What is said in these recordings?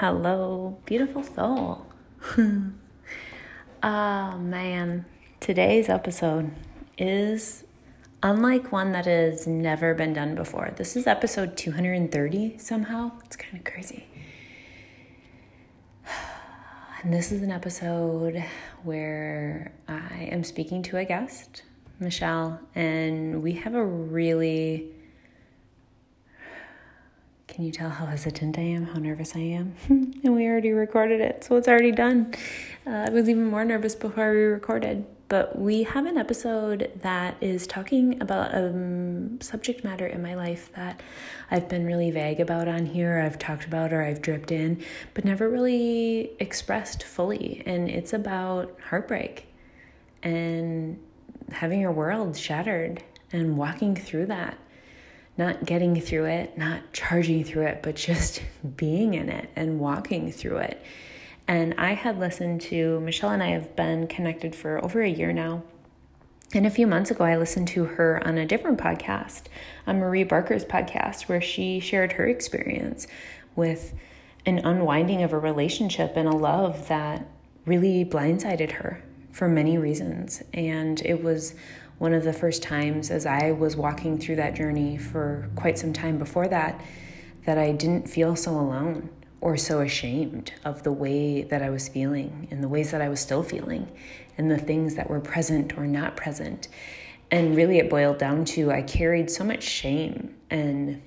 Hello, beautiful soul. oh man, today's episode is unlike one that has never been done before. This is episode 230 somehow. It's kind of crazy. And this is an episode where I am speaking to a guest, Michelle, and we have a really can you tell how hesitant I am, how nervous I am? and we already recorded it, so it's already done. Uh, I was even more nervous before we recorded. But we have an episode that is talking about a um, subject matter in my life that I've been really vague about on here. I've talked about or I've dripped in, but never really expressed fully. And it's about heartbreak and having your world shattered and walking through that not getting through it, not charging through it, but just being in it and walking through it. And I had listened to Michelle and I have been connected for over a year now. And a few months ago, I listened to her on a different podcast, on Marie Barker's podcast, where she shared her experience with an unwinding of a relationship and a love that really blindsided her for many reasons. And it was one of the first times as I was walking through that journey for quite some time before that, that I didn't feel so alone or so ashamed of the way that I was feeling and the ways that I was still feeling and the things that were present or not present. And really, it boiled down to I carried so much shame and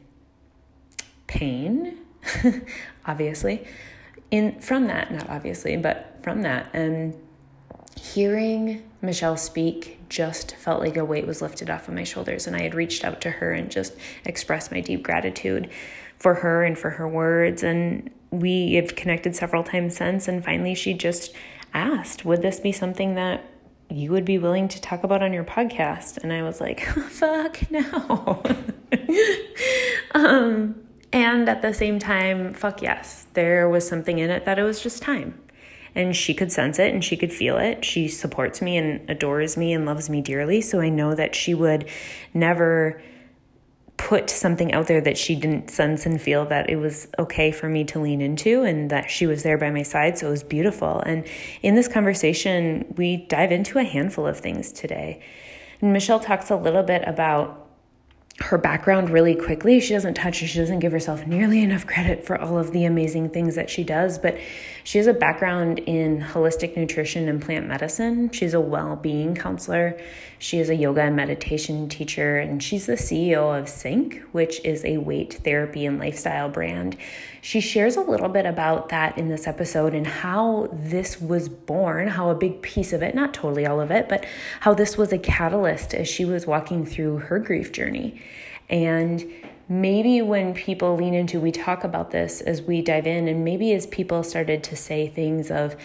pain, obviously, in from that, not obviously, but from that. And hearing Michelle speak just felt like a weight was lifted off of my shoulders. And I had reached out to her and just expressed my deep gratitude for her and for her words. And we have connected several times since. And finally, she just asked, Would this be something that you would be willing to talk about on your podcast? And I was like, Fuck no. um, and at the same time, fuck yes, there was something in it that it was just time and she could sense it and she could feel it. She supports me and adores me and loves me dearly. So I know that she would never put something out there that she didn't sense and feel that it was okay for me to lean into and that she was there by my side. So it was beautiful. And in this conversation, we dive into a handful of things today. And Michelle talks a little bit about her background really quickly. She doesn't touch she doesn't give herself nearly enough credit for all of the amazing things that she does, but she has a background in holistic nutrition and plant medicine. She's a well being counselor. She is a yoga and meditation teacher, and she's the CEO of Sync, which is a weight therapy and lifestyle brand. She shares a little bit about that in this episode and how this was born, how a big piece of it, not totally all of it, but how this was a catalyst as she was walking through her grief journey. And maybe when people lean into, we talk about this as we dive in, and maybe as people started to say things of,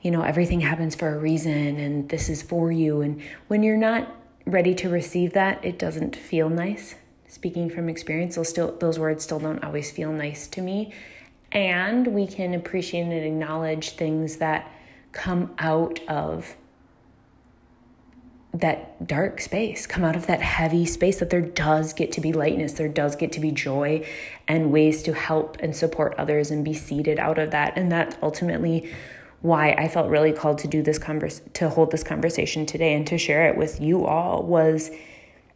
you know, everything happens for a reason and this is for you. And when you're not ready to receive that, it doesn't feel nice. Speaking from experience, those still those words still don't always feel nice to me. And we can appreciate and acknowledge things that come out of that dark space, come out of that heavy space, that there does get to be lightness, there does get to be joy and ways to help and support others and be seated out of that. And that's ultimately why I felt really called to do this converse to hold this conversation today and to share it with you all was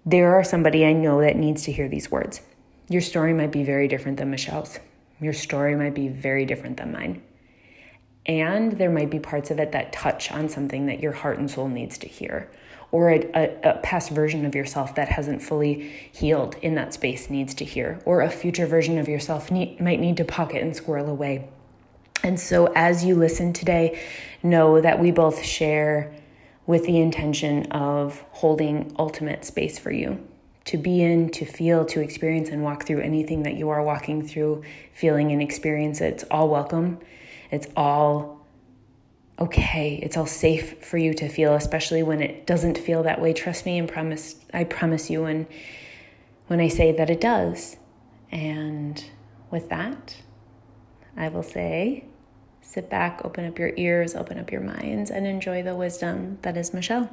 there are somebody I know that needs to hear these words. Your story might be very different than Michelle's. Your story might be very different than mine. And there might be parts of it that touch on something that your heart and soul needs to hear or a, a, a, past version of yourself that hasn't fully healed in that space needs to hear, or a future version of yourself need, might need to pocket and squirrel away. And so, as you listen today, know that we both share with the intention of holding ultimate space for you to be in, to feel, to experience, and walk through anything that you are walking through, feeling, and experience. It's all welcome. It's all okay. It's all safe for you to feel, especially when it doesn't feel that way. Trust me and promise I promise you when when I say that it does. And with that, I will say sit back, open up your ears, open up your minds, and enjoy the wisdom that is Michelle.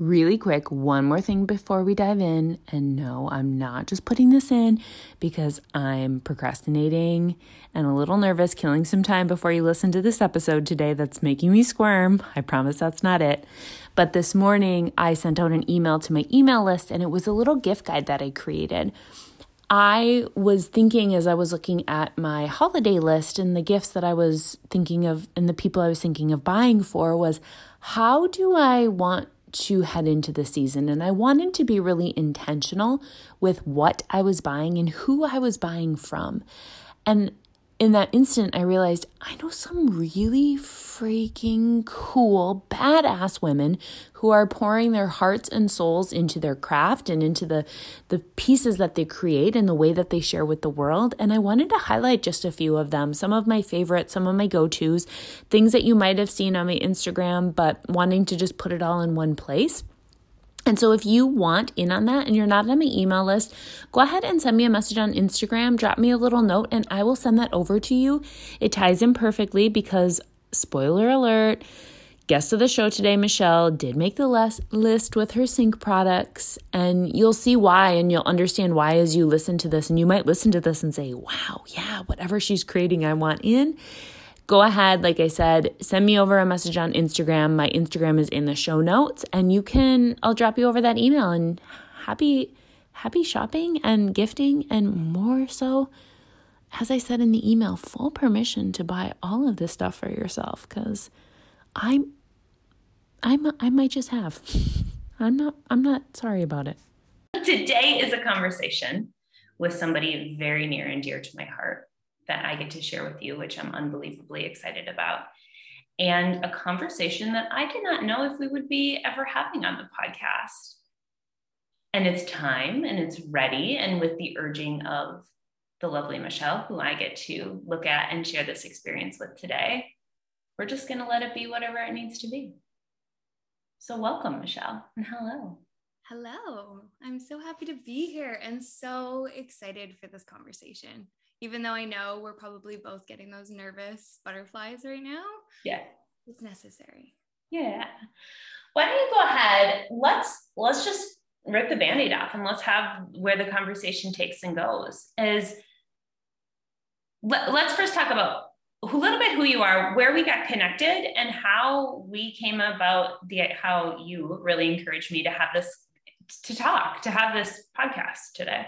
Really quick, one more thing before we dive in. And no, I'm not just putting this in because I'm procrastinating and a little nervous, killing some time before you listen to this episode today that's making me squirm. I promise that's not it. But this morning, I sent out an email to my email list and it was a little gift guide that I created. I was thinking as I was looking at my holiday list and the gifts that I was thinking of and the people I was thinking of buying for was how do I want to head into the season. And I wanted to be really intentional with what I was buying and who I was buying from. And in that instant, I realized I know some really freaking cool, badass women who are pouring their hearts and souls into their craft and into the, the pieces that they create and the way that they share with the world. And I wanted to highlight just a few of them, some of my favorites, some of my go tos, things that you might have seen on my Instagram, but wanting to just put it all in one place. And so, if you want in on that and you're not on my email list, go ahead and send me a message on Instagram, drop me a little note, and I will send that over to you. It ties in perfectly because, spoiler alert, guest of the show today, Michelle, did make the list with her sync products. And you'll see why, and you'll understand why as you listen to this. And you might listen to this and say, wow, yeah, whatever she's creating, I want in go ahead, like I said, send me over a message on Instagram. My Instagram is in the show notes and you can I'll drop you over that email and happy happy shopping and gifting and more so as I said in the email, full permission to buy all of this stuff for yourself cuz I'm I'm I might just have. I'm not I'm not sorry about it. Today is a conversation with somebody very near and dear to my heart that I get to share with you, which I'm unbelievably excited about. And a conversation that I did not know if we would be ever having on the podcast. And it's time and it's ready. And with the urging of the lovely Michelle, who I get to look at and share this experience with today, we're just going to let it be whatever it needs to be. So, welcome, Michelle, and hello. Hello. I'm so happy to be here and so excited for this conversation even though I know we're probably both getting those nervous butterflies right now. Yeah. It's necessary. Yeah. Why don't you go ahead? Let's let's just rip the band-aid off and let's have where the conversation takes and goes. Is let, let's first talk about a little bit who you are, where we got connected, and how we came about the how you really encouraged me to have this to talk, to have this podcast today.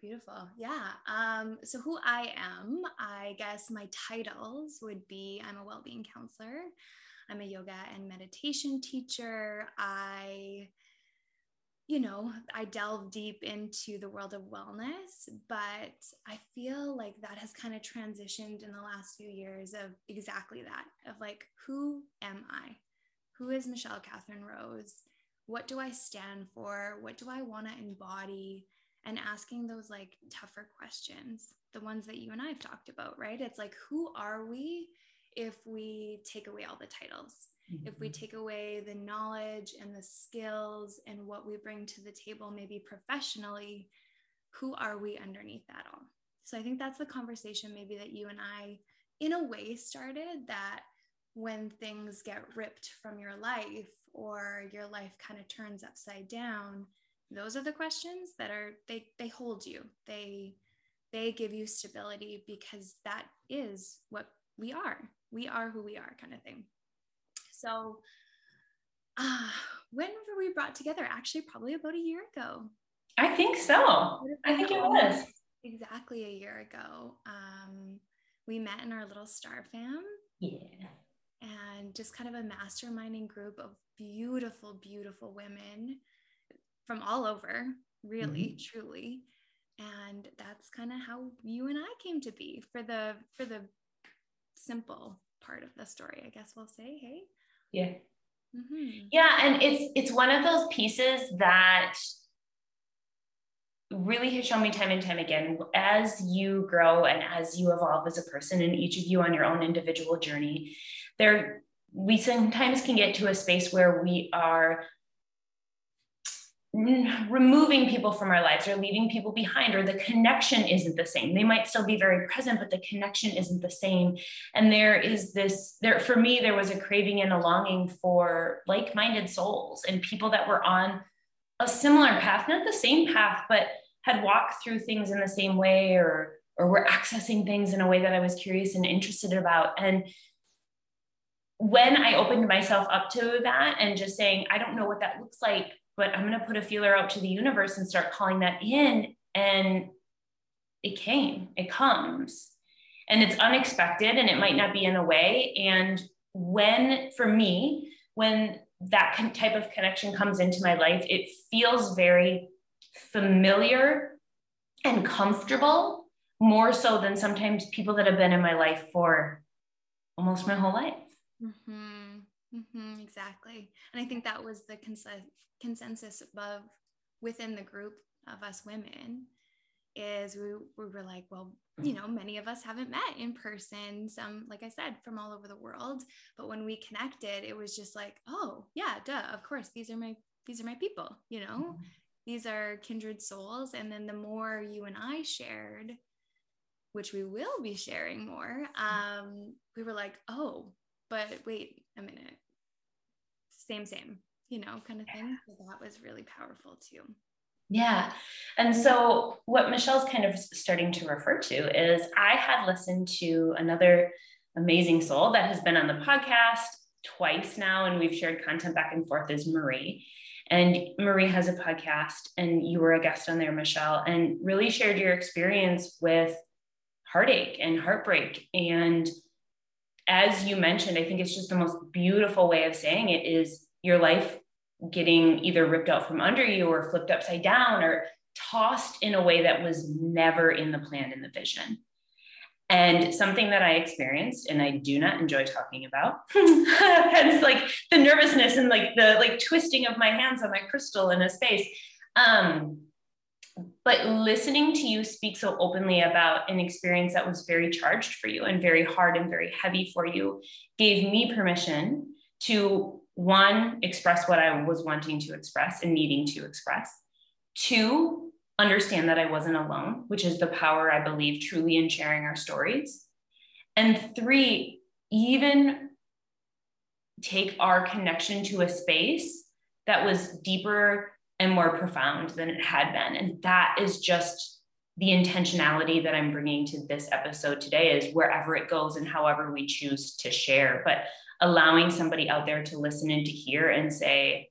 Beautiful. Yeah. Um, so, who I am, I guess my titles would be I'm a well being counselor, I'm a yoga and meditation teacher. I, you know, I delve deep into the world of wellness, but I feel like that has kind of transitioned in the last few years of exactly that of like, who am I? Who is Michelle Catherine Rose? What do I stand for? What do I want to embody? And asking those like tougher questions, the ones that you and I have talked about, right? It's like, who are we if we take away all the titles? Mm-hmm. If we mm-hmm. take away the knowledge and the skills and what we bring to the table, maybe professionally, who are we underneath that all? So I think that's the conversation maybe that you and I, in a way, started that when things get ripped from your life or your life kind of turns upside down, those are the questions that are they they hold you. They they give you stability because that is what we are. We are who we are kind of thing. So uh when were we brought together? Actually probably about a year ago. I think so. I think it was. Exactly a year ago. Um we met in our little star fam. Yeah. And just kind of a masterminding group of beautiful beautiful women from all over, really, mm-hmm. truly. And that's kind of how you and I came to be for the for the simple part of the story, I guess we'll say, hey. Yeah. Mm-hmm. Yeah, and it's it's one of those pieces that really has shown me time and time again as you grow and as you evolve as a person and each of you on your own individual journey there we sometimes can get to a space where we are removing people from our lives or leaving people behind or the connection isn't the same. They might still be very present but the connection isn't the same. And there is this there for me there was a craving and a longing for like-minded souls and people that were on a similar path not the same path but had walked through things in the same way or or were accessing things in a way that I was curious and interested about. And when I opened myself up to that and just saying, I don't know what that looks like, but I'm going to put a feeler out to the universe and start calling that in. And it came, it comes. And it's unexpected and it might not be in a way. And when, for me, when that type of connection comes into my life, it feels very familiar and comfortable, more so than sometimes people that have been in my life for almost my whole life. Mm-hmm. Mm-hmm, exactly. And I think that was the cons- consensus above within the group of us women is we, we were like, well, you know, many of us haven't met in person, some, like I said, from all over the world. But when we connected, it was just like, oh yeah, duh, of course, these are my, these are my people, you know, mm-hmm. these are kindred souls. And then the more you and I shared, which we will be sharing more, um, we were like, oh, but wait a minute same same you know kind of thing so that was really powerful too yeah. And so, what Michelle's kind of starting to refer to is I had listened to another amazing soul that has been on the podcast twice now, and we've shared content back and forth, is Marie. And Marie has a podcast, and you were a guest on there, Michelle, and really shared your experience with heartache and heartbreak and as you mentioned, I think it's just the most beautiful way of saying it is your life getting either ripped out from under you or flipped upside down or tossed in a way that was never in the plan in the vision. And something that I experienced and I do not enjoy talking about, hence like the nervousness and like the like twisting of my hands on my crystal in a space. Um, but listening to you speak so openly about an experience that was very charged for you and very hard and very heavy for you gave me permission to one express what i was wanting to express and needing to express. Two understand that i wasn't alone which is the power i believe truly in sharing our stories. And three even take our connection to a space that was deeper and more profound than it had been. And that is just the intentionality that I'm bringing to this episode today is wherever it goes and however we choose to share, but allowing somebody out there to listen and to hear and say,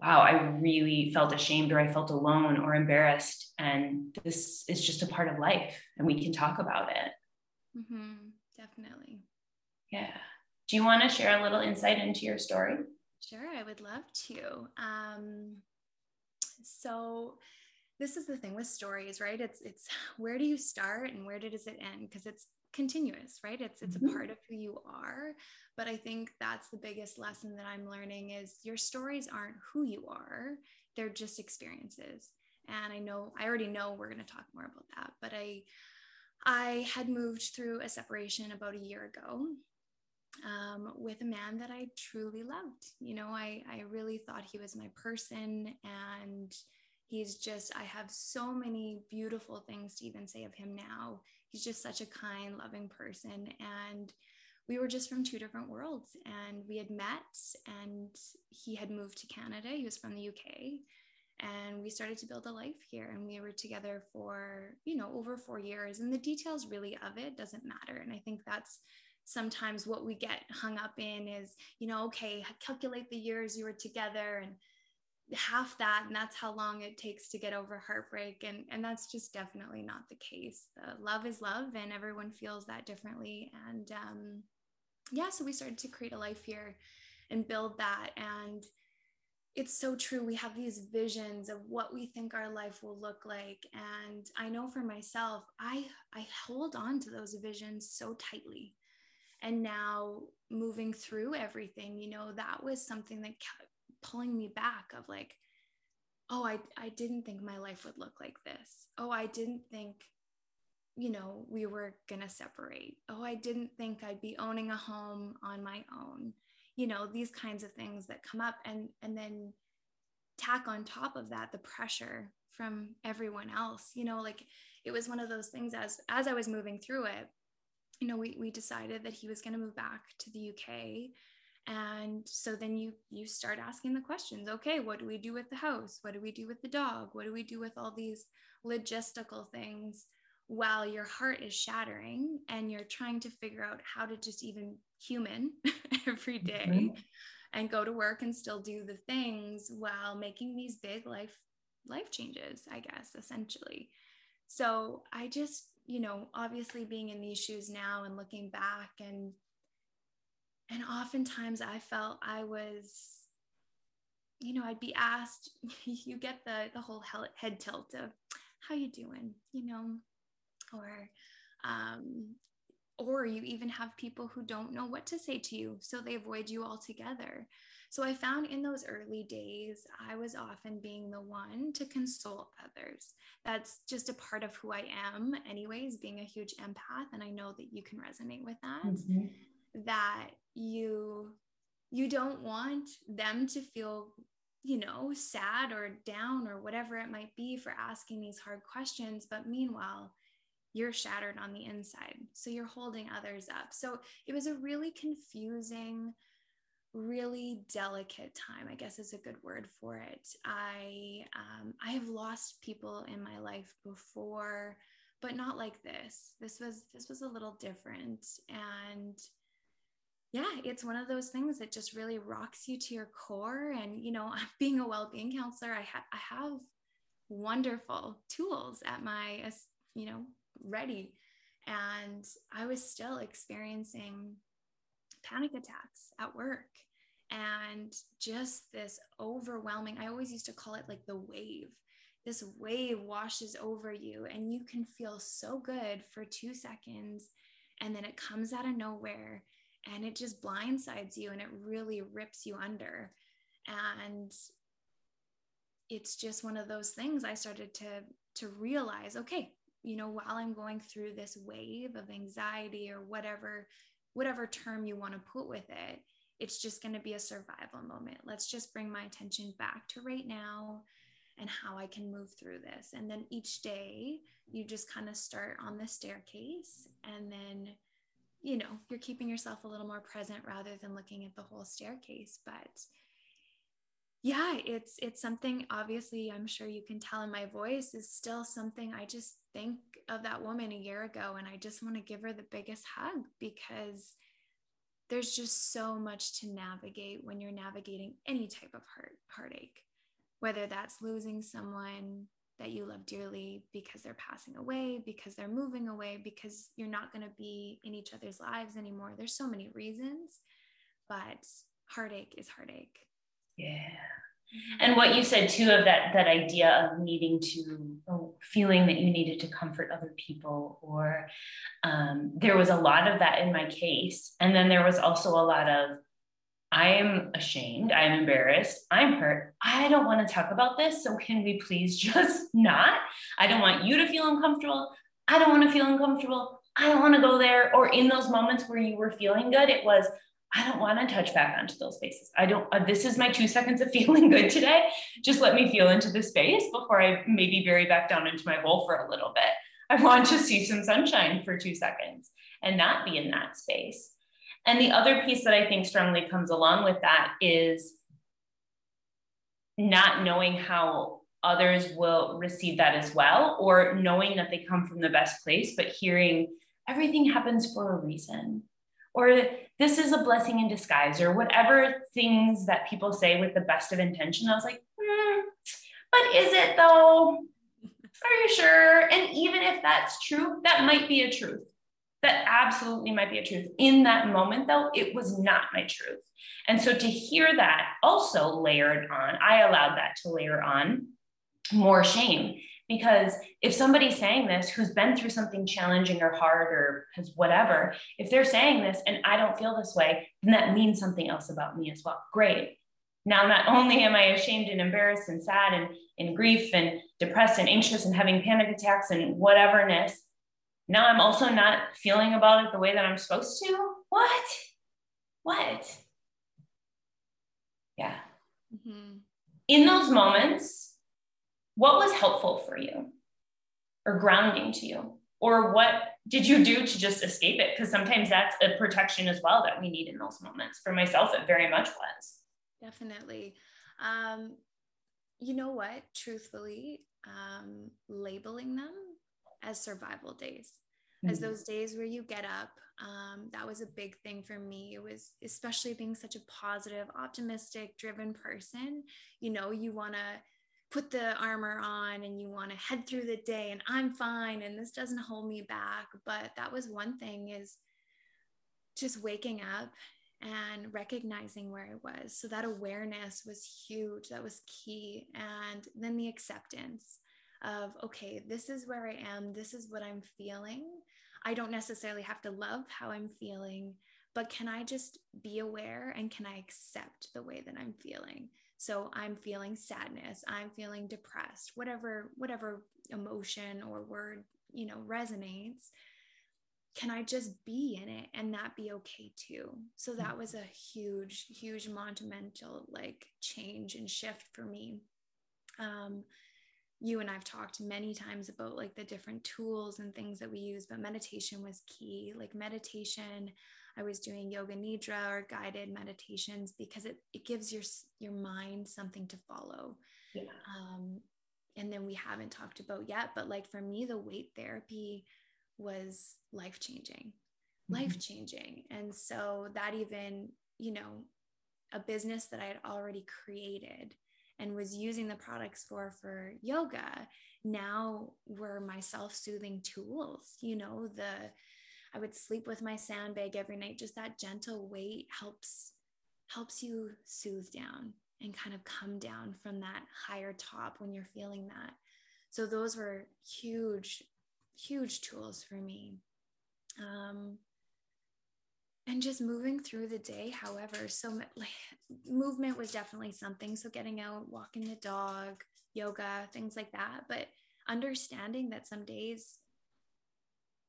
wow, I really felt ashamed or I felt alone or embarrassed. And this is just a part of life and we can talk about it. Mm-hmm, definitely. Yeah. Do you want to share a little insight into your story? Sure, I would love to. Um, so this is the thing with stories, right? It's it's where do you start and where does it end? Because it's continuous, right? It's it's mm-hmm. a part of who you are. But I think that's the biggest lesson that I'm learning is your stories aren't who you are. They're just experiences. And I know I already know we're going to talk more about that, but I I had moved through a separation about a year ago um, with a man that I truly loved. You know, I, I really thought he was my person. And he's just, I have so many beautiful things to even say of him now. He's just such a kind, loving person. And we were just from two different worlds. And we had met, and he had moved to Canada. He was from the UK. And we started to build a life here. And we were together for, you know, over four years. And the details really of it doesn't matter. And I think that's sometimes what we get hung up in is, you know, okay, calculate the years you were together and half that and that's how long it takes to get over heartbreak. And and that's just definitely not the case. The love is love and everyone feels that differently. And um yeah so we started to create a life here and build that. And it's so true we have these visions of what we think our life will look like. And i know for myself i i hold on to those visions so tightly and now moving through everything you know that was something that kept pulling me back of like oh, I, I didn't think my life would look like this. Oh, I didn't think, you know, we were going to separate. Oh, I didn't think I'd be owning a home on my own. You know, these kinds of things that come up and and then tack on top of that the pressure from everyone else. You know, like it was one of those things as as I was moving through it, you know, we we decided that he was going to move back to the UK and so then you you start asking the questions. Okay what do we do with the house? What do we do with the dog? What do we do with all these logistical things while your heart is shattering and you're trying to figure out how to just even human every day mm-hmm. and go to work and still do the things while making these big life life changes i guess essentially. So i just you know obviously being in these shoes now and looking back and and oftentimes i felt i was you know i'd be asked you get the the whole head tilt of how you doing? you know or um or you even have people who don't know what to say to you so they avoid you altogether so i found in those early days i was often being the one to console others. That's just a part of who i am anyways being a huge empath and i know that you can resonate with that mm-hmm. that you you don't want them to feel you know sad or down or whatever it might be for asking these hard questions but meanwhile you're shattered on the inside. So you're holding others up. So it was a really confusing really delicate time i guess is a good word for it i um, i have lost people in my life before but not like this this was this was a little different and yeah, it's one of those things that just really rocks you to your core. And, you know, being a well being counselor, I, ha- I have wonderful tools at my, you know, ready. And I was still experiencing panic attacks at work and just this overwhelming, I always used to call it like the wave. This wave washes over you, and you can feel so good for two seconds, and then it comes out of nowhere and it just blindsides you and it really rips you under and it's just one of those things i started to to realize okay you know while i'm going through this wave of anxiety or whatever whatever term you want to put with it it's just going to be a survival moment. Let's just bring my attention back to right now and how i can move through this. And then each day you just kind of start on the staircase and then you know you're keeping yourself a little more present rather than looking at the whole staircase. But yeah it's it's something obviously i'm sure you can tell in my voice is still something i just think of that woman a year ago and i just want to give her the biggest hug because there's just so much to navigate when you're navigating any type of heart heartache whether that's losing someone that you love dearly because they're passing away, because they're moving away, because you're not going to be in each other's lives anymore. There's so many reasons, but heartache is heartache. Yeah. And what you said too of that that idea of needing to feeling that you needed to comfort other people, or um, there was a lot of that in my case, and then there was also a lot of I am ashamed. I'm embarrassed. I'm hurt. I don't want to talk about this. So, can we please just not? I don't want you to feel uncomfortable. I don't want to feel uncomfortable. I don't want to go there. Or in those moments where you were feeling good, it was, I don't want to touch back onto those spaces. I don't, uh, this is my two seconds of feeling good today. Just let me feel into the space before I maybe bury back down into my hole for a little bit. I want to see some sunshine for two seconds and not be in that space. And the other piece that I think strongly comes along with that is not knowing how others will receive that as well, or knowing that they come from the best place, but hearing everything happens for a reason, or this is a blessing in disguise, or whatever things that people say with the best of intention. I was like, hmm, but is it though? Are you sure? And even if that's true, that might be a truth that absolutely might be a truth. In that moment, though, it was not my truth. And so to hear that also layered on, I allowed that to layer on more shame. Because if somebody's saying this who's been through something challenging or hard or has whatever, if they're saying this and I don't feel this way, then that means something else about me as well. Great. now not only am I ashamed and embarrassed and sad and in grief and depressed and anxious and having panic attacks and whateverness, now I'm also not feeling about it the way that I'm supposed to. What? What? Yeah. Mm-hmm. In those moments, what was helpful for you or grounding to you? Or what did you do to just escape it? Because sometimes that's a protection as well that we need in those moments. For myself, it very much was. Definitely. Um, you know what? Truthfully, um, labeling them as survival days, mm-hmm. as those days where you get up. Um, that was a big thing for me. It was especially being such a positive, optimistic, driven person. You know, you want to put the armor on and you want to head through the day and I'm fine and this doesn't hold me back. But that was one thing is just waking up and recognizing where I was. So that awareness was huge. That was key. And then the acceptance of, okay, this is where I am. This is what I'm feeling. I don't necessarily have to love how I'm feeling, but can I just be aware and can I accept the way that I'm feeling? So I'm feeling sadness, I'm feeling depressed, whatever whatever emotion or word, you know, resonates can I just be in it and that be okay too? So that was a huge, huge monumental like change and shift for me. Um, you and I've talked many times about like the different tools and things that we use, but meditation was key. Like meditation, I was doing yoga nidra or guided meditations because it, it gives your your mind something to follow. Yeah. Um, and then we haven't talked about yet, but like for me, the weight therapy was life changing, mm-hmm. life changing. And so that even, you know, a business that I had already created and was using the products for for yoga now were my self-soothing tools you know the i would sleep with my sandbag every night just that gentle weight helps helps you soothe down and kind of come down from that higher top when you're feeling that so those were huge huge tools for me. Um, and just moving through the day, however, so like, movement was definitely something. So getting out, walking the dog, yoga, things like that. But understanding that some days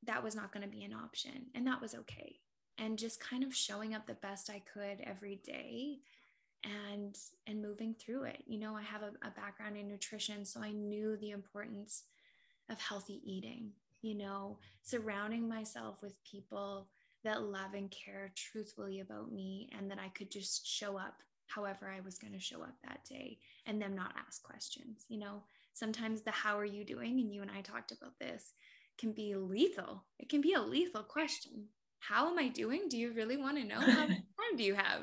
that was not going to be an option and that was okay. And just kind of showing up the best I could every day and and moving through it you know i have a, a background in nutrition so i knew the importance of healthy eating, you know, surrounding myself with people that love and care truthfully about me and that I could just show up however I was going to show up that day and them not ask questions. You know, sometimes the how are you doing? And you and I talked about this can be lethal. It can be a lethal question. How am I doing? Do you really want to know? How much time do you have?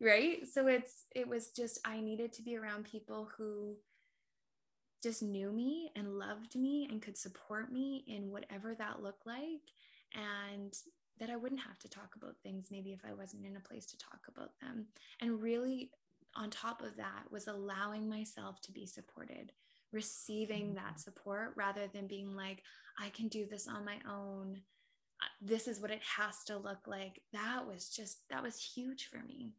Right. So it's, it was just, I needed to be around people who just knew me and loved me and could support me in whatever that looked like and that I wouldn't have to talk about things maybe if I wasn't in a place to talk about them. And really, on top of that, was allowing myself to be supported, receiving that support rather than being like, I can do this on my own. This is what it has to look like. That was just, that was huge for me.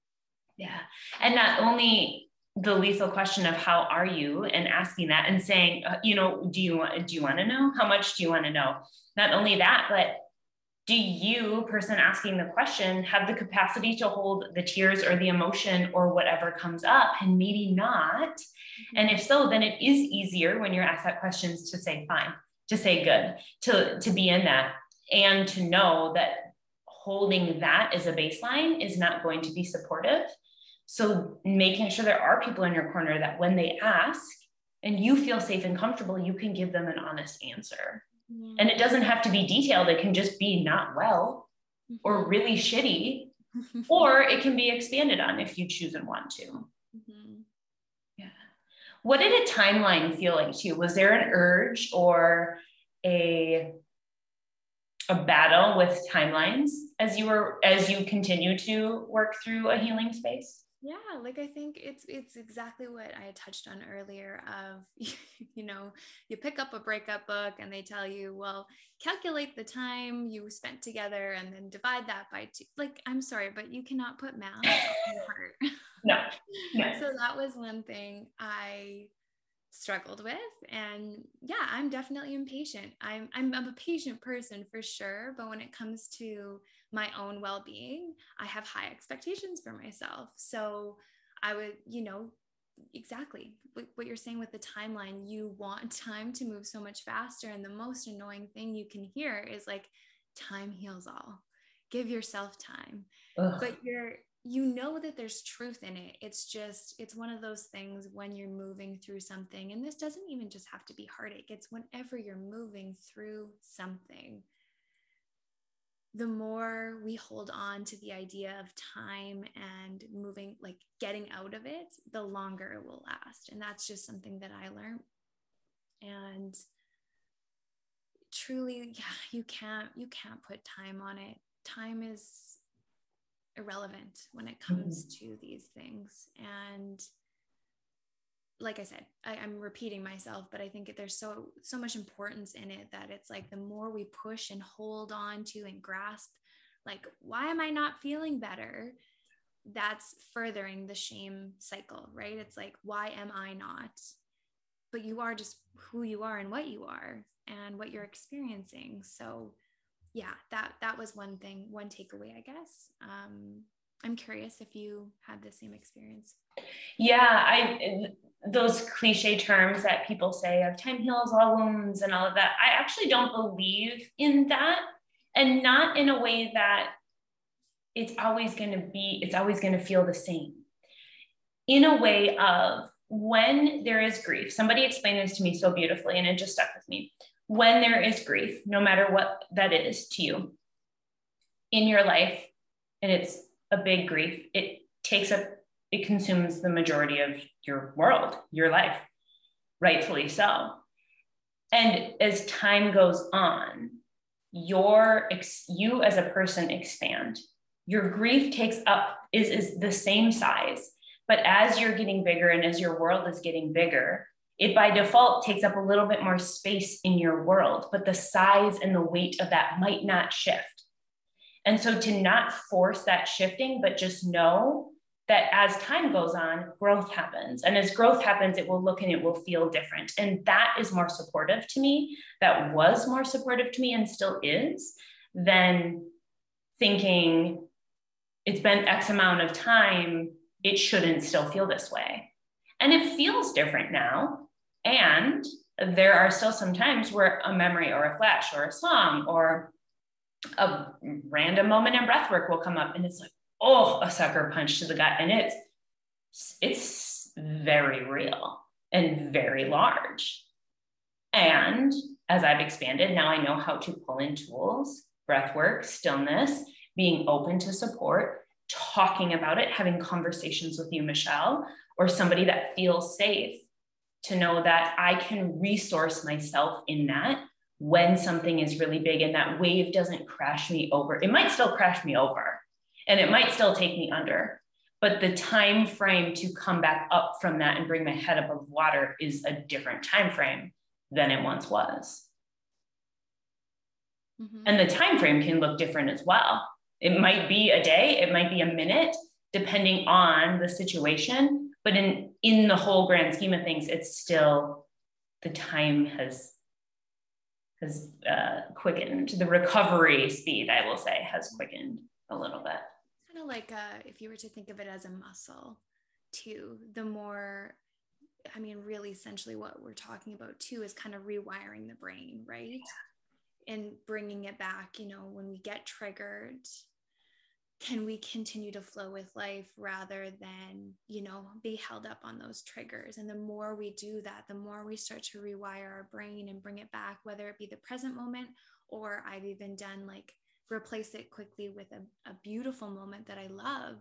Yeah. And not only the lethal question of how are you and asking that and saying uh, you know do you want do you want to know how much do you want to know not only that but do you person asking the question have the capacity to hold the tears or the emotion or whatever comes up and maybe not mm-hmm. and if so then it is easier when you're asked that questions to say fine to say good to to be in that and to know that holding that as a baseline is not going to be supportive so making sure there are people in your corner that when they ask and you feel safe and comfortable, you can give them an honest answer. Mm-hmm. And it doesn't have to be detailed, it can just be not well mm-hmm. or really shitty, or it can be expanded on if you choose and want to. Mm-hmm. Yeah. What did a timeline feel like to you? Was there an urge or a a battle with timelines as you were as you continue to work through a healing space? Yeah like i think it's it's exactly what i touched on earlier of you know you pick up a breakup book and they tell you well calculate the time you spent together and then divide that by two like i'm sorry but you cannot put math on your heart no, no. So that was one thing I struggled with and yeah i'm definitely impatient I'm, I'm i'm a patient person for sure but when it comes to my own well-being i have high expectations for myself. So i would you know exactly what you're saying with the timeline you want time to move so much faster. And the most annoying thing you can hear is like time heals all. Give yourself time. Ugh. but you're you know that there's truth in it. It's just it's one of those things when you're moving through something and this doesn't even just have to be heartache. It's whenever you're moving through something the more we hold on to the idea of time and moving like getting out of it the longer it will last and that's just something that i learned and truly yeah you can't you can't put time on it time is irrelevant when it comes mm-hmm. to these things. And like I said, I, am repeating myself, but I think there's so so much importance in it that it's like the more we push and hold on to and grasp, like why am I not feeling better? That's furthering the shame cycle, right? It's like why am I not? But you are just who you are and what you are and what you're experiencing. So yeah, that that was one thing, one takeaway, I guess. Um, I'm curious if you had the same experience. Yeah, I those cliche terms that people say of time heals all wounds and all of that. I actually don't believe in that, and not in a way that it's always going to be. It's always going to feel the same. In a way of when there is grief, somebody explained this to me so beautifully, and it just stuck with me when there is grief, no matter what that is to you in your life, and it's a big grief, it takes up, it consumes the majority of your world, your life, rightfully so. And as time goes on, your you as a person expand. Your grief takes up is, is the same size, but as you're getting bigger and as your world is getting bigger, it by default takes up a little bit more space in your world, but the size and the weight of that might not shift. And so to not force that shifting, but just know that as time goes on, growth happens. And as growth happens, it will look and it will feel different. And that is more supportive to me. That was more supportive to me and still is than thinking it's been X amount of time, it shouldn't still feel this way. And it feels different now. And there are still some times where a memory or a flash or a song or a random moment in breath work will come up and it's like, oh, a sucker punch to the gut. And it's it's very real and very large. And as I've expanded, now I know how to pull in tools, breath work, stillness, being open to support, talking about it, having conversations with you, Michelle, or somebody that feels safe to know that I can resource myself in that when something is really big and that wave doesn't crash me over. It might still crash me over and it might still take me under, but the time frame to come back up from that and bring my head above water is a different time frame than it once was. Mm-hmm. And the time frame can look different as well. It might be a day, it might be a minute, depending on the situation but in in the whole grand scheme of things it's still the time has has uh, quickened the recovery speed i will say has quickened a little bit kind of like uh, if you were to think of it as a muscle too the more i mean really essentially what we're talking about too is kind of rewiring the brain right yeah. and bringing it back you know when we get triggered can we continue to flow with life rather than you know be held up on those triggers and the more we do that the more we start to rewire our brain and bring it back whether it be the present moment or i've even done like replace it quickly with a, a beautiful moment that i love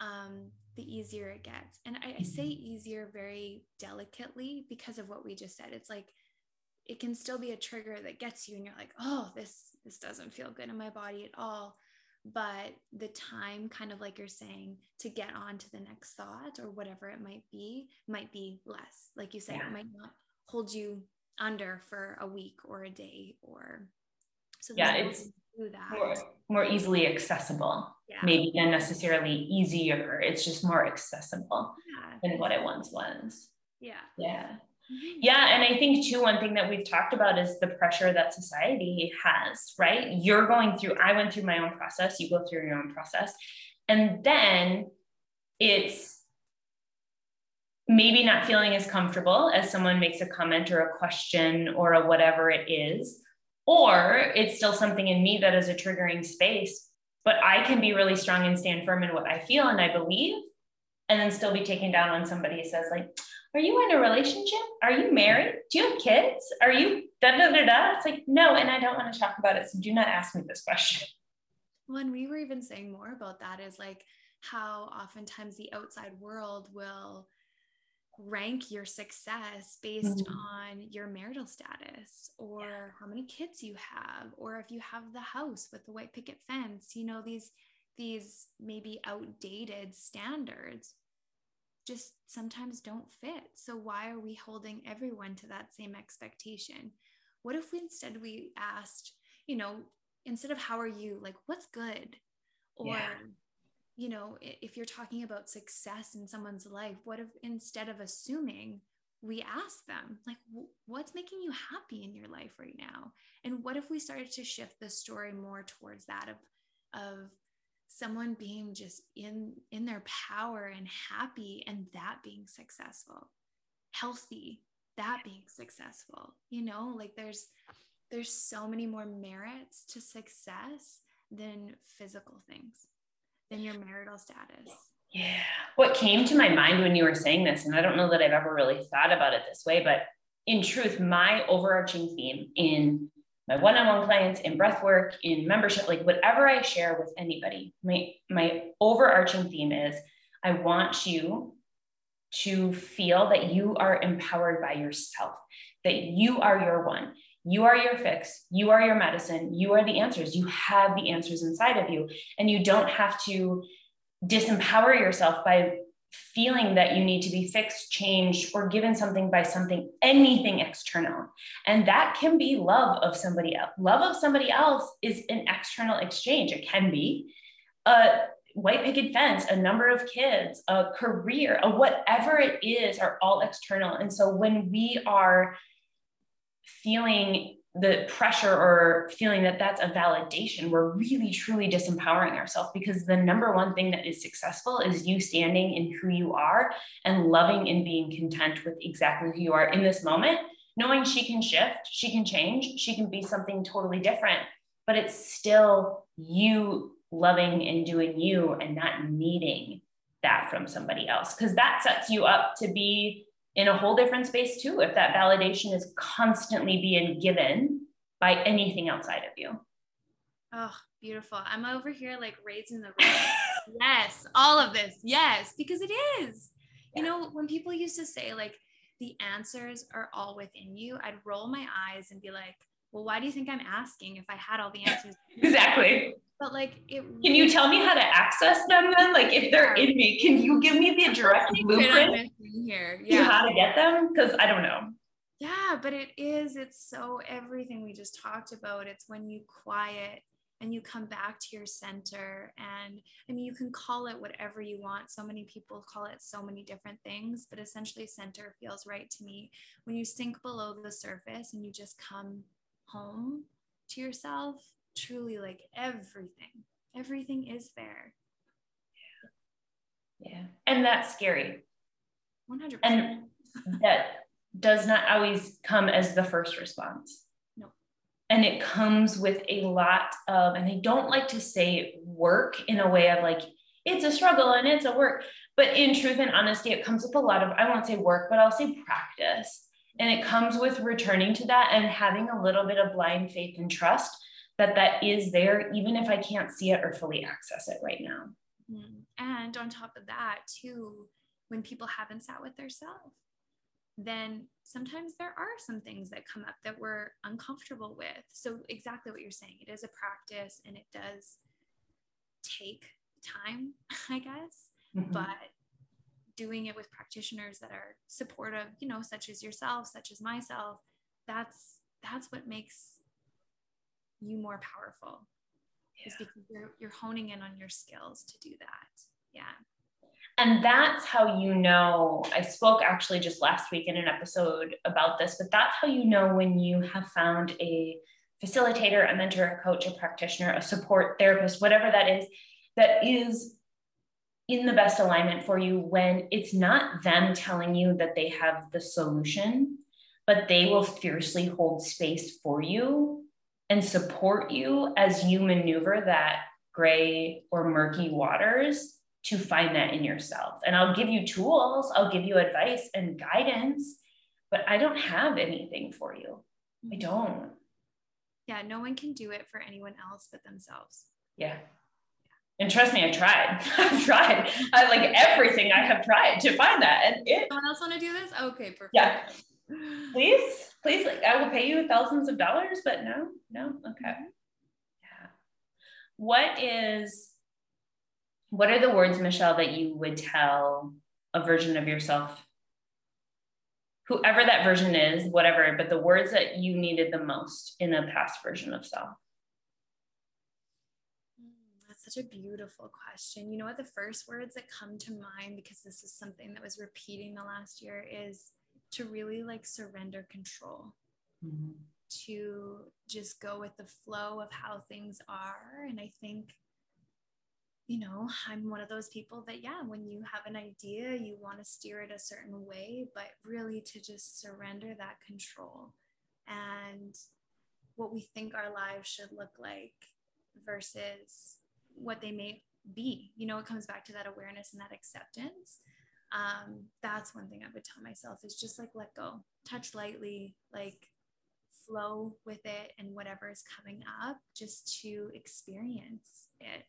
um, the easier it gets. And I, I say easier very delicately because of what we just said. It's like it can still be a trigger that gets you and you're like oh this this doesn't feel good in my body at all. But the time kind of like you're saying to get on to the next thought or whatever it might be might be less. Like you said yeah. it might not hold you under for a week or a day or so yeah it's more, more easily accessible yeah. maybe than necessarily easier it's just more accessible yeah. than what it once was yeah yeah mm-hmm. yeah and i think too one thing that we've talked about is the pressure that society has right you're going through i went through my own process you go through your own process and then it's maybe not feeling as comfortable as someone makes a comment or a question or a whatever it is or it's still something in me that is a triggering space but i can be really strong and stand firm in what i feel and i believe and then still be taken down when somebody who says like are you in a relationship? Are you married? Do you have kids? Are you da da da da? It's like no and i don't want to talk about it so do not ask me this question. When we were even saying more about that is like how oftentimes the outside world will rank your success based mm-hmm. on your marital status or yeah. how many kids you have or if you have the house with the white picket fence you know these these maybe outdated standards just sometimes don't fit so why are we holding everyone to that same expectation what if we instead we asked you know instead of how are you like what's good or yeah you know, if you're talking about success in someone's life, what if instead of assuming, we ask them, like, what's making you happy in your life right now? And what if we started to shift the story more towards that of, of someone being just in in their power and happy and that being successful healthy that being successful you know like there's there's so many more merits to success than physical things than your marital status. Yeah. What came to my mind when you were saying this, and I don't know that I've ever really thought about it this way, but in truth, my overarching theme in my one-on-one clients, in breath work, in membership, like whatever I share with anybody, my my overarching theme is I want you to feel that you are empowered by yourself, that you are your one. You are your fix. You are your medicine. You are the answers. You have the answers inside of you. And you don't have to disempower yourself by feeling that you need to be fixed, changed, or given something by something, anything external. And that can be love of somebody else. Love of somebody else is an external exchange. It can be a white picket fence, a number of kids, a career, a whatever it is, are all external. And so when we are feeling the pressure or feeling that that's a validation, we're really truly disempowering ourselves because the number one thing that is successful is you standing in who you are and loving and being content with exactly who you are in this moment, knowing she can shift, she can change, she can be something totally different, but it's still you loving and doing you and not needing that from somebody else because that sets you up to be in a whole different space too if that validation is constantly being given by anything outside of you. Oh beautiful. I'm over here like raising the yes all of this. Yes because it is. Yeah. you know when people used to say like the answers are all within you i'd roll my eyes and be like well why do you think i'm asking if i had all the answers? Exactly but like it can you tell me how to access them then? Like if they're in me can you give me the direct blueprint here. yeah. how to get them? Because i don't know. Yeah but it is it's so everything we just talked about. It's when you quiet and you come back to your center and i mean you can call it whatever you want. So many people call it so many different things but essentially center feels right to me. When you sink below the surface and you just come home to yourself truly like everything. Everything is there. Yeah. Yeah. And that's scary. 100% and that does not always come as the first response. No and it comes with a lot of and i don't like to say work in a way of like it's a struggle and it's a work. But in truth and honesty it comes with a lot of i won't say work but i'll say practice. And it comes with returning to that and having a little bit of blind faith and trust that that is there, even if I can't see it or fully access it right now. Mm-hmm. And on top of that, too, when people haven't sat with themselves, then sometimes there are some things that come up that we're uncomfortable with. So, exactly what you're saying, it is a practice and it does take time, I guess, mm-hmm. but doing it with practitioners that are supportive, you know, such as yourself, such as myself, that's that's what makes you more powerful yeah. is because you're you're honing in on your skills to do that. Yeah. And that's how you know. I spoke actually just last week in an episode about this, but that's how you know when you have found a facilitator, a mentor, a coach, a practitioner, a support therapist, whatever that is, that is in the best alignment for you when it's not them telling you that they have the solution, but they will fiercely hold space for you and support you as you maneuver that gray or murky waters to find that in yourself. And I'll give you tools, I'll give you advice and guidance, but I don't have anything for you. I mm-hmm. don't. Yeah, no one can do it for anyone else but themselves. Yeah. And trust me, I tried. I've tried. I like everything I have tried to find that. And it someone else want to do this? Okay, perfect. Yeah. Please, please, like I will pay you thousands of dollars, but no, no, okay. Mm-hmm. Yeah. What is what are the words, Michelle, that you would tell a version of yourself? Whoever that version is, whatever, but the words that you needed the most in a past version of self. Hmm, that's such a beautiful question. You know what? The first words that come to mind, because this is something that was repeating the last year, is to really like surrender control. Mm-hmm. To just go with the flow of how things are. And I think you know, I'm one of those people that, yeah, when you have an idea, you want to steer it a certain way, but really to just surrender that control and what we think our lives should look like versus what they may be. You know, it comes back to that awareness and that acceptance. Um, that's one thing I would tell myself is just like let go, touch lightly, like flow with it and whatever is coming up, just to experience it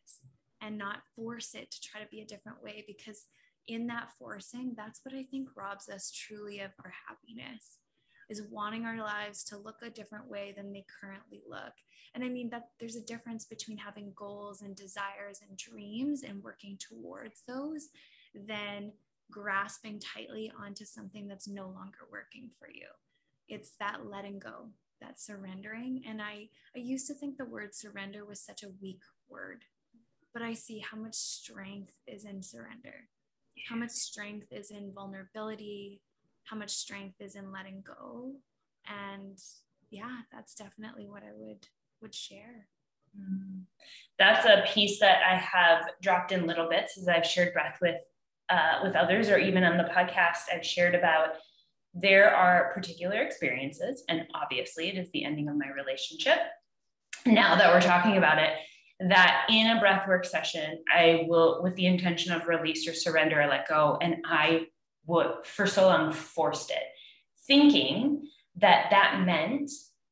and not force it to try to be a different way because in that forcing that's what i think robs us truly of our happiness is wanting our lives to look a different way than they currently look. And i mean that there's a difference between having goals and desires and dreams and working towards those than grasping tightly onto something that's no longer working for you it's that letting go that surrendering and i i used to think the word surrender was such a weak word but I see how much strength is in surrender, how much strength is in vulnerability, how much strength is in letting go. And yeah, that's definitely what I would would share. Mm. That's a piece that I have dropped in little bits as I've shared breath with uh, with others, or even on the podcast, I've shared about there are particular experiences, and obviously it is the ending of my relationship. Now that we're talking about it, that in a breathwork session, I will, with the intention of release or surrender, I let go. And I would, for so long, forced it, thinking that that meant,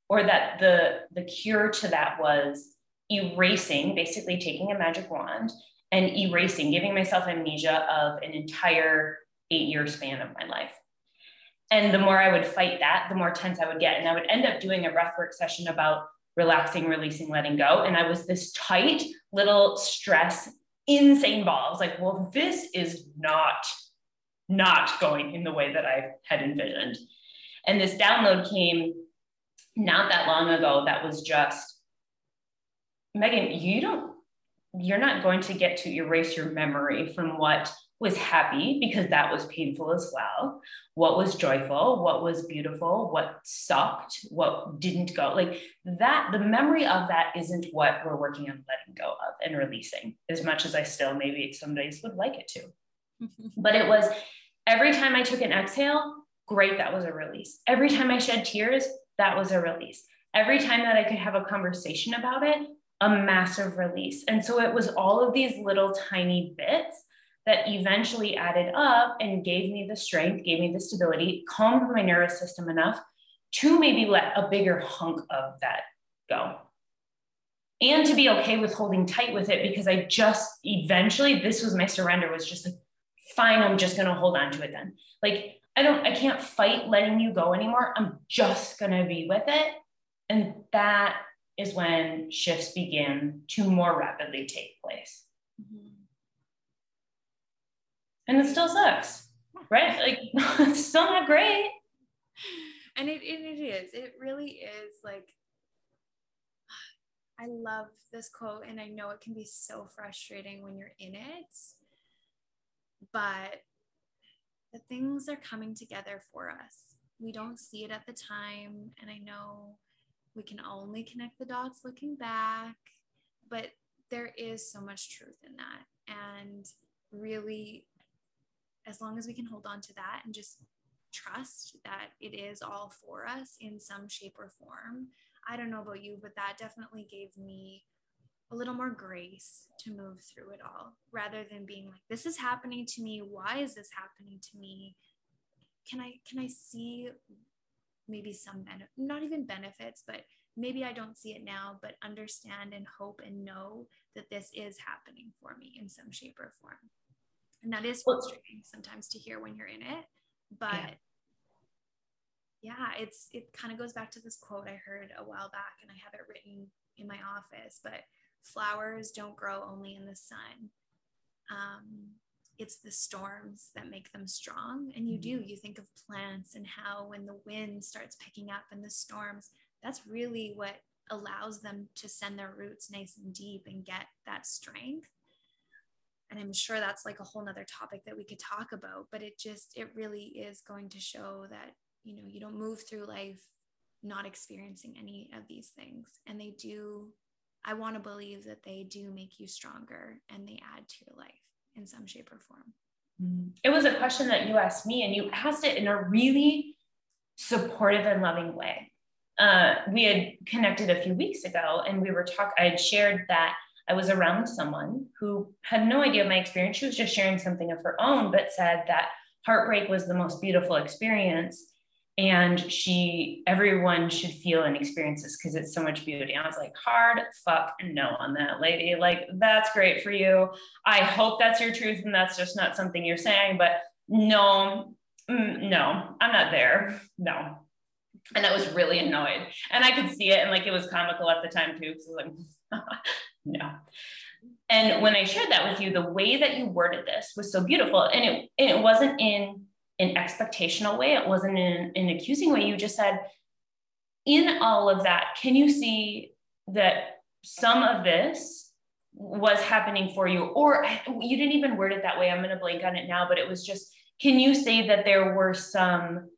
or that the, the cure to that was erasing, basically taking a magic wand and erasing, giving myself amnesia of an entire eight year span of my life. And the more I would fight that, the more tense I would get. And I would end up doing a breathwork session about relaxing, releasing, letting go. And I was this tight little stress, insane ball. I was like, well, this is not, not going in the way that I had envisioned. And this download came not that long ago that was just, Megan, you don't, you're not going to get to erase your memory from what was happy because that was painful as well. What was joyful, what was beautiful, what sucked, what didn't go. Like that, the memory of that isn't what we're working on letting go of and releasing, as much as I still maybe some days would like it to. but it was every time I took an exhale, great, that was a release. Every time I shed tears, that was a release. Every time that I could have a conversation about it, a massive release. And so it was all of these little tiny bits that eventually added up and gave me the strength, gave me the stability, calmed my nervous system enough to maybe let a bigger hunk of that go. And to be okay with holding tight with it because I just eventually, this was my surrender, was just like, fine, I'm just going to hold on to it then. Like, I don't, I can't fight letting you go anymore. I'm just going to be with it. And that is when shifts begin to more rapidly take place. Mm-hmm and it still sucks, right? Like it's still not great. And it, it, it is. It really is like I love this quote, and I know it can be so frustrating when you're in it, but the things are coming together for us. We don't see it at the time, and I know we can only connect the dots looking back, but there is so much truth in that. And really, as long as we can hold on to that and just trust that it is all for us in some shape or form. I don't know about you, but that definitely gave me a little more grace to move through it all rather than being like this is happening to me why is this happening to me can i can i see maybe some benefit not even benefits but maybe i don't see it now but understand and hope and know that this is happening for me in some shape or form and that is frustrating sometimes to hear when you're in it but yeah yeah, it's it kind of goes back to this quote I heard a while back, and I have it written in my office. But flowers don't grow only in the sun. Um, it's the storms that make them strong. And you do, mm-hmm. you think of plants and how when the wind starts picking up and the storms, that's really what allows them to send their roots nice and deep and get that strength. And I'm sure that's like a whole nother topic that we could talk about, but it just, it really is going to show that you know you don't move through life not experiencing any of these things and they do i want to believe that they do make you stronger and they add to your life in some shape or form. Mm. it was a question that you asked me and you asked it in a really supportive and loving way. Uh, we had connected a few weeks ago and we were talking i had shared that i was around someone who had no idea my experience. She was just sharing something of her own but said that heartbreak was the most beautiful experience and she everyone should feel and experience this because it's so much beauty. And i was like hard fuck no on that lady. Like that's great for you. I hope that's your truth and that's just not something you're saying but no mm, no i'm not there no. And i was really annoyed. And i could see it and like it was comical at the time too because i was like no. And when i shared that with you the way that you worded this was so beautiful. And it, and it wasn't in an expectational way. It wasn't in an accusing way. You just said, in all of that, can you see that some of this was happening for you? Or you didn't even word it that way. I'm going to blank on it now, but it was just, can you say that there were some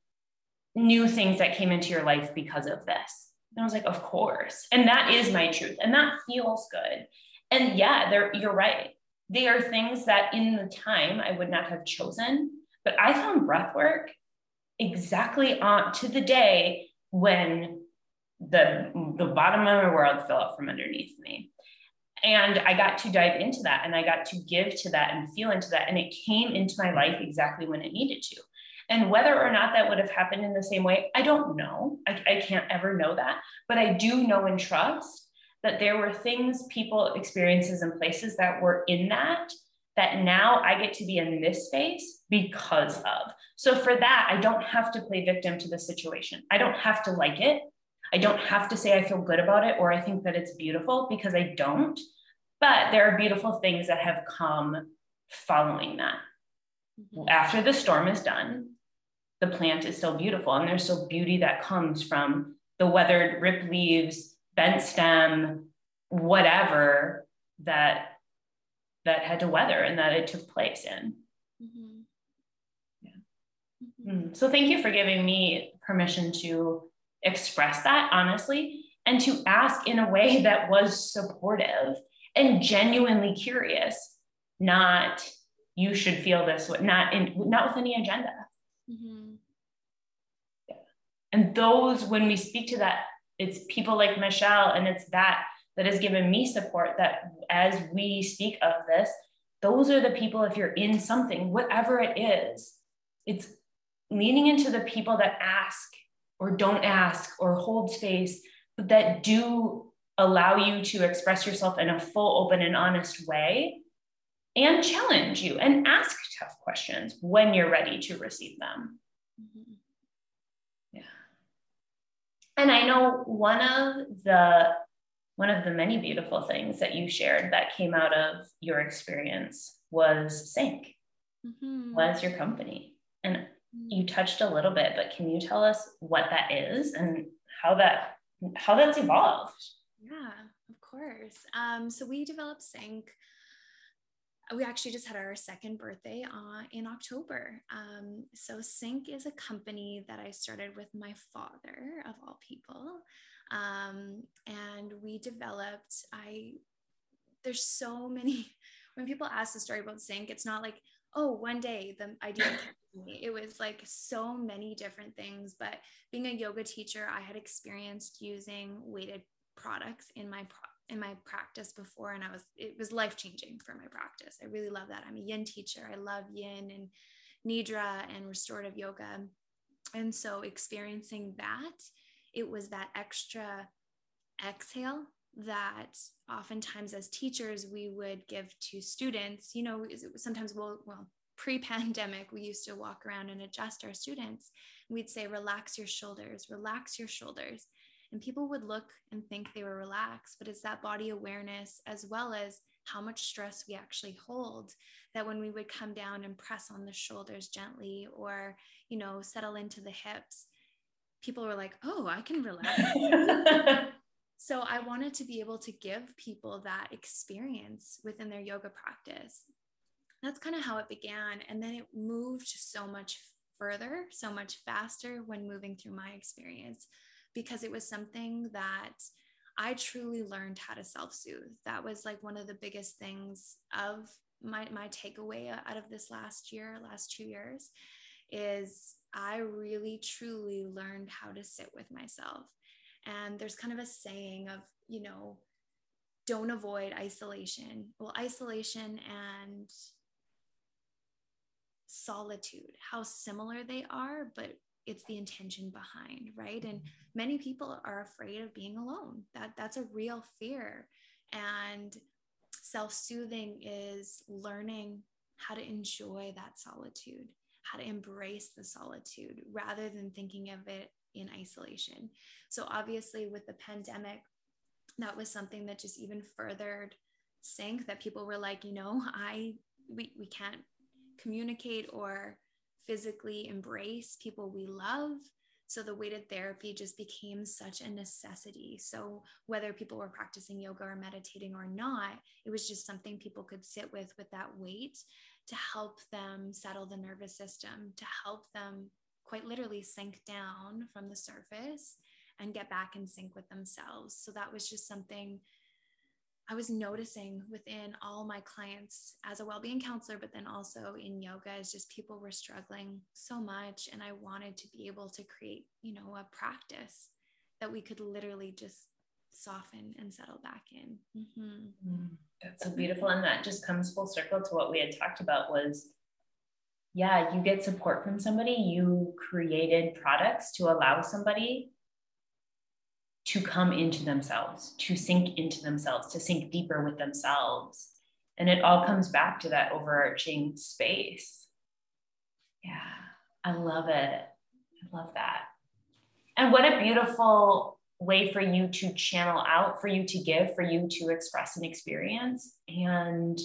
new things that came into your life because of this? And I was like, of course. And that is my truth. And that feels good. And yeah, there, you're right. They are things that in the time I would not have chosen but I found breath work exactly on to the day when the the bottom of my world fell out from underneath me. And I got to dive into that and I got to give to that and feel into that. And it came into my life exactly when it needed to. And whether or not that would have happened in the same way, I don't know. I, I can't ever know that. But I do know and trust that there were things, people, experiences, and places that were in that that now I get to be in this space because of. So for that, I don't have to play victim to the situation. I don't have to like it. I don't have to say I feel good about it or I think that it's beautiful because I don't. But there are beautiful things that have come following that. Mm-hmm. After the storm is done, the plant is still beautiful and there's still beauty that comes from the weathered rip leaves, bent stem, whatever that that had to weather and that it took place in. Mm-hmm. Yeah. Mm-hmm. So thank you for giving me permission to express that honestly and to ask in a way that was supportive and genuinely curious, not you should feel this way, not in not with any agenda. Mm-hmm. Yeah. And those, when we speak to that, it's people like Michelle, and it's that that has given me support that as we speak of this, those are the people, if you're in something, whatever it is, it's leaning into the people that ask or don't ask or hold space, but that do allow you to express yourself in a full, open, and honest way and challenge you and ask tough questions when you're ready to receive them. Mm-hmm. Yeah. And I know one of the one of the many beautiful things that you shared that came out of your experience was Sync, mm-hmm. was your company. And you touched a little bit, but can you tell us what that is and how that how that's evolved? Yeah, of course. Um, so we developed Sync. We actually just had our second birthday uh, in October. Um, so Sync is a company that I started with my father, of all people, um, and we developed. I there's so many. When people ask the story about Sync, it's not like oh, one day the idea came to me. It was like so many different things. But being a yoga teacher, I had experienced using weighted products in my pro- in my practice before, and I was it was life changing for my practice. I really love that. I'm a Yin teacher. I love Yin and Nidra and restorative yoga, and so experiencing that, it was that extra exhale that oftentimes as teachers we would give to students. You know sometimes we'll well pre-pandemic we used to walk around and adjust our students. We'd say relax your shoulders relax your shoulders. And people would look and think they were relaxed but it's that body awareness as well as how much stress we actually hold that when we would come down and press on the shoulders gently or you know settle into the hips people were like oh i can relax So I wanted to be able to give people that experience within their yoga practice. That's kind of how it began. And then it moved so much further, so much faster when moving through my experience because it was something that I truly learned how to self soothe. That was like one of the biggest things of my, my takeaway out of this last year, last two years, is I really truly learned how to sit with myself and there's kind of a saying of, you know, don't avoid isolation. Well, isolation and solitude, how similar they are, but it's the intention behind, right? And mm-hmm. many people are afraid of being alone. That that's a real fear. And self-soothing is learning how to enjoy that solitude, how to embrace the solitude rather than thinking of it in isolation. So, obviously, with the pandemic, that was something that just even furthered sync that people were like, you know, I, we, we can't communicate or physically embrace people we love. So the weighted therapy just became such a necessity. So whether people were practicing yoga or meditating or not, it was just something people could sit with with that weight to help them settle the nervous system, to help them quite literally sink down from the surface and get back in sync with themselves. So that was just something I was noticing within all my clients as a well-being counselor, but then also in yoga is just people were struggling so much. And I wanted to be able to create, you know, a practice that we could literally just soften and settle back in. Mm-hmm. Mm, that's so beautiful. And that just comes full circle to what we had talked about was yeah, you get support from somebody, you created products to allow somebody to come into themselves, to sink into themselves, to sink deeper with themselves. And it all comes back to that overarching space. Yeah, I love it. I love that. And what a beautiful way for you to channel out, for you to give, for you to express an experience. And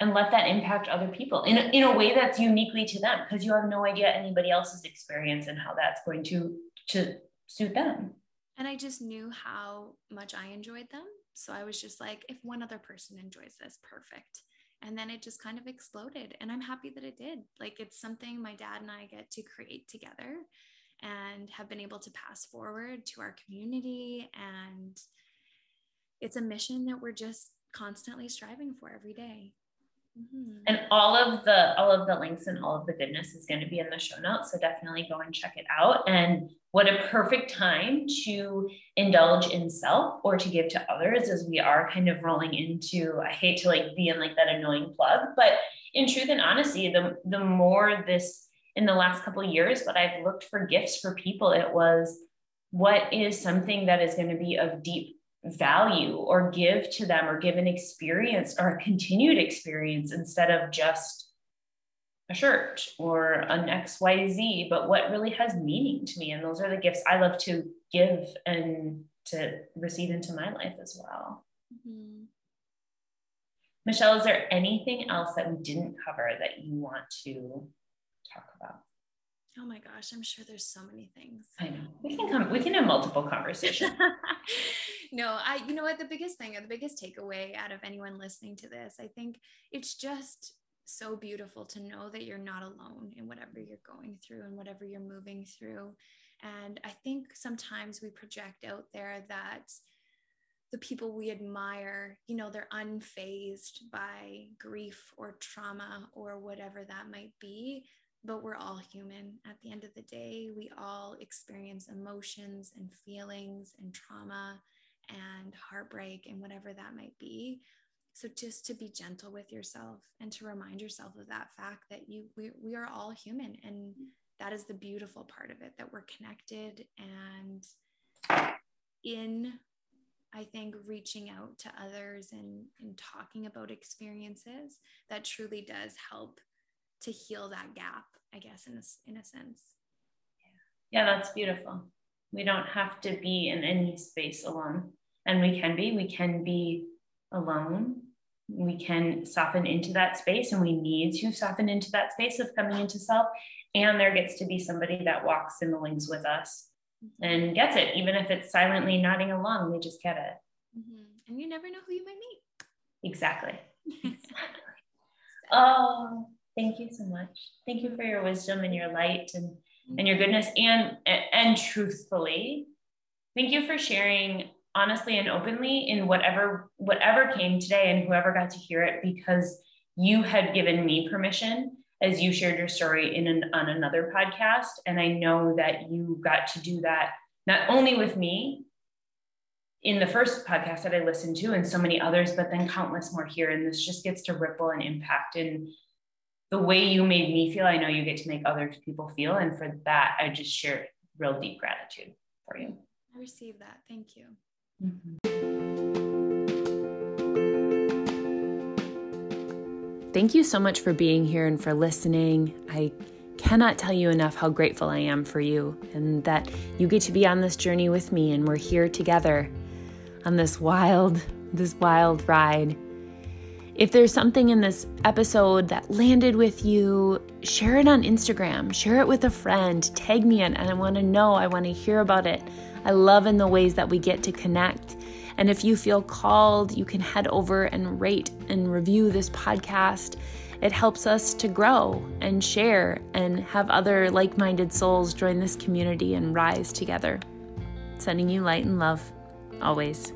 and let that impact other people in a, in a way that's uniquely to them because you have no idea anybody else's experience and how that's going to to suit them. And i just knew how much i enjoyed them. So i was just like if one other person enjoys this perfect. And then it just kind of exploded and i'm happy that it did. Like it's something my dad and i get to create together and have been able to pass forward to our community and it's a mission that we're just constantly striving for every day Mm-hmm. And all of the all of the links and all of the goodness is going to be in the show notes. So definitely go and check it out. And what a perfect time to indulge in self or to give to others as we are kind of rolling into, I hate to like be in like that annoying plug, but in truth and honesty, the the more this in the last couple of years, but I've looked for gifts for people, it was what is something that is going to be of deep value or give to them or give an experience or a continued experience instead of just a shirt or an XYZ, but what really has meaning to me. And those are the gifts I love to give and to receive into my life as well. Mm-hmm. Michelle, is there anything else that we didn't cover that you want to talk about? Oh my gosh, I'm sure there's so many things. I know. We can come, we can have multiple conversations. no, I, you know what, the biggest thing or the biggest takeaway out of anyone listening to this, I think it's just so beautiful to know that you're not alone in whatever you're going through and whatever you're moving through. And I think sometimes we project out there that the people we admire, you know, they're unfazed by grief or trauma or whatever that might be. But we're all human. At the end of the day, we all experience emotions and feelings and trauma and heartbreak and whatever that might be. So just to be gentle with yourself and to remind yourself of that fact that you we, we are all human and that is the beautiful part of it that we're connected and in I think reaching out to others and, and talking about experiences that truly does help to heal that gap, I guess, in a, in a sense. Yeah, that's beautiful. We don't have to be in any space alone. And we can be, we can be alone. We can soften into that space, and we need to soften into that space of coming into self. And there gets to be somebody that walks in the wings with us mm-hmm. and gets it, even if it's silently nodding along, they just get it. Mm-hmm. And you never know who you might meet. Exactly. exactly. oh, thank you so much. Thank you for your wisdom and your light and, and your goodness and and truthfully. Thank you for sharing honestly and openly in whatever whatever came today and whoever got to hear it because you had given me permission as you shared your story in an, on another podcast. And I know that you got to do that not only with me in the first podcast that I listened to and so many others, but then countless more here. And this just gets to ripple and impact in the way you made me feel. I know you get to make other people feel. And for that, I just share real deep gratitude for you. I receive that. Thank you. Mm-hmm. Thank you so much for being here and for listening. I cannot tell you enough how grateful I am for you and that you get to be on this journey with me and we're here together on this wild this wild ride. If there's something in this episode that landed with you, share it on Instagram, share it with a friend, tag me in, and I want to know, I want to hear about it. I love in the ways that we get to connect. And if you feel called, you can head over and rate and review this podcast. It helps us to grow and share and have other like minded souls join this community and rise together. Sending you light and love, always.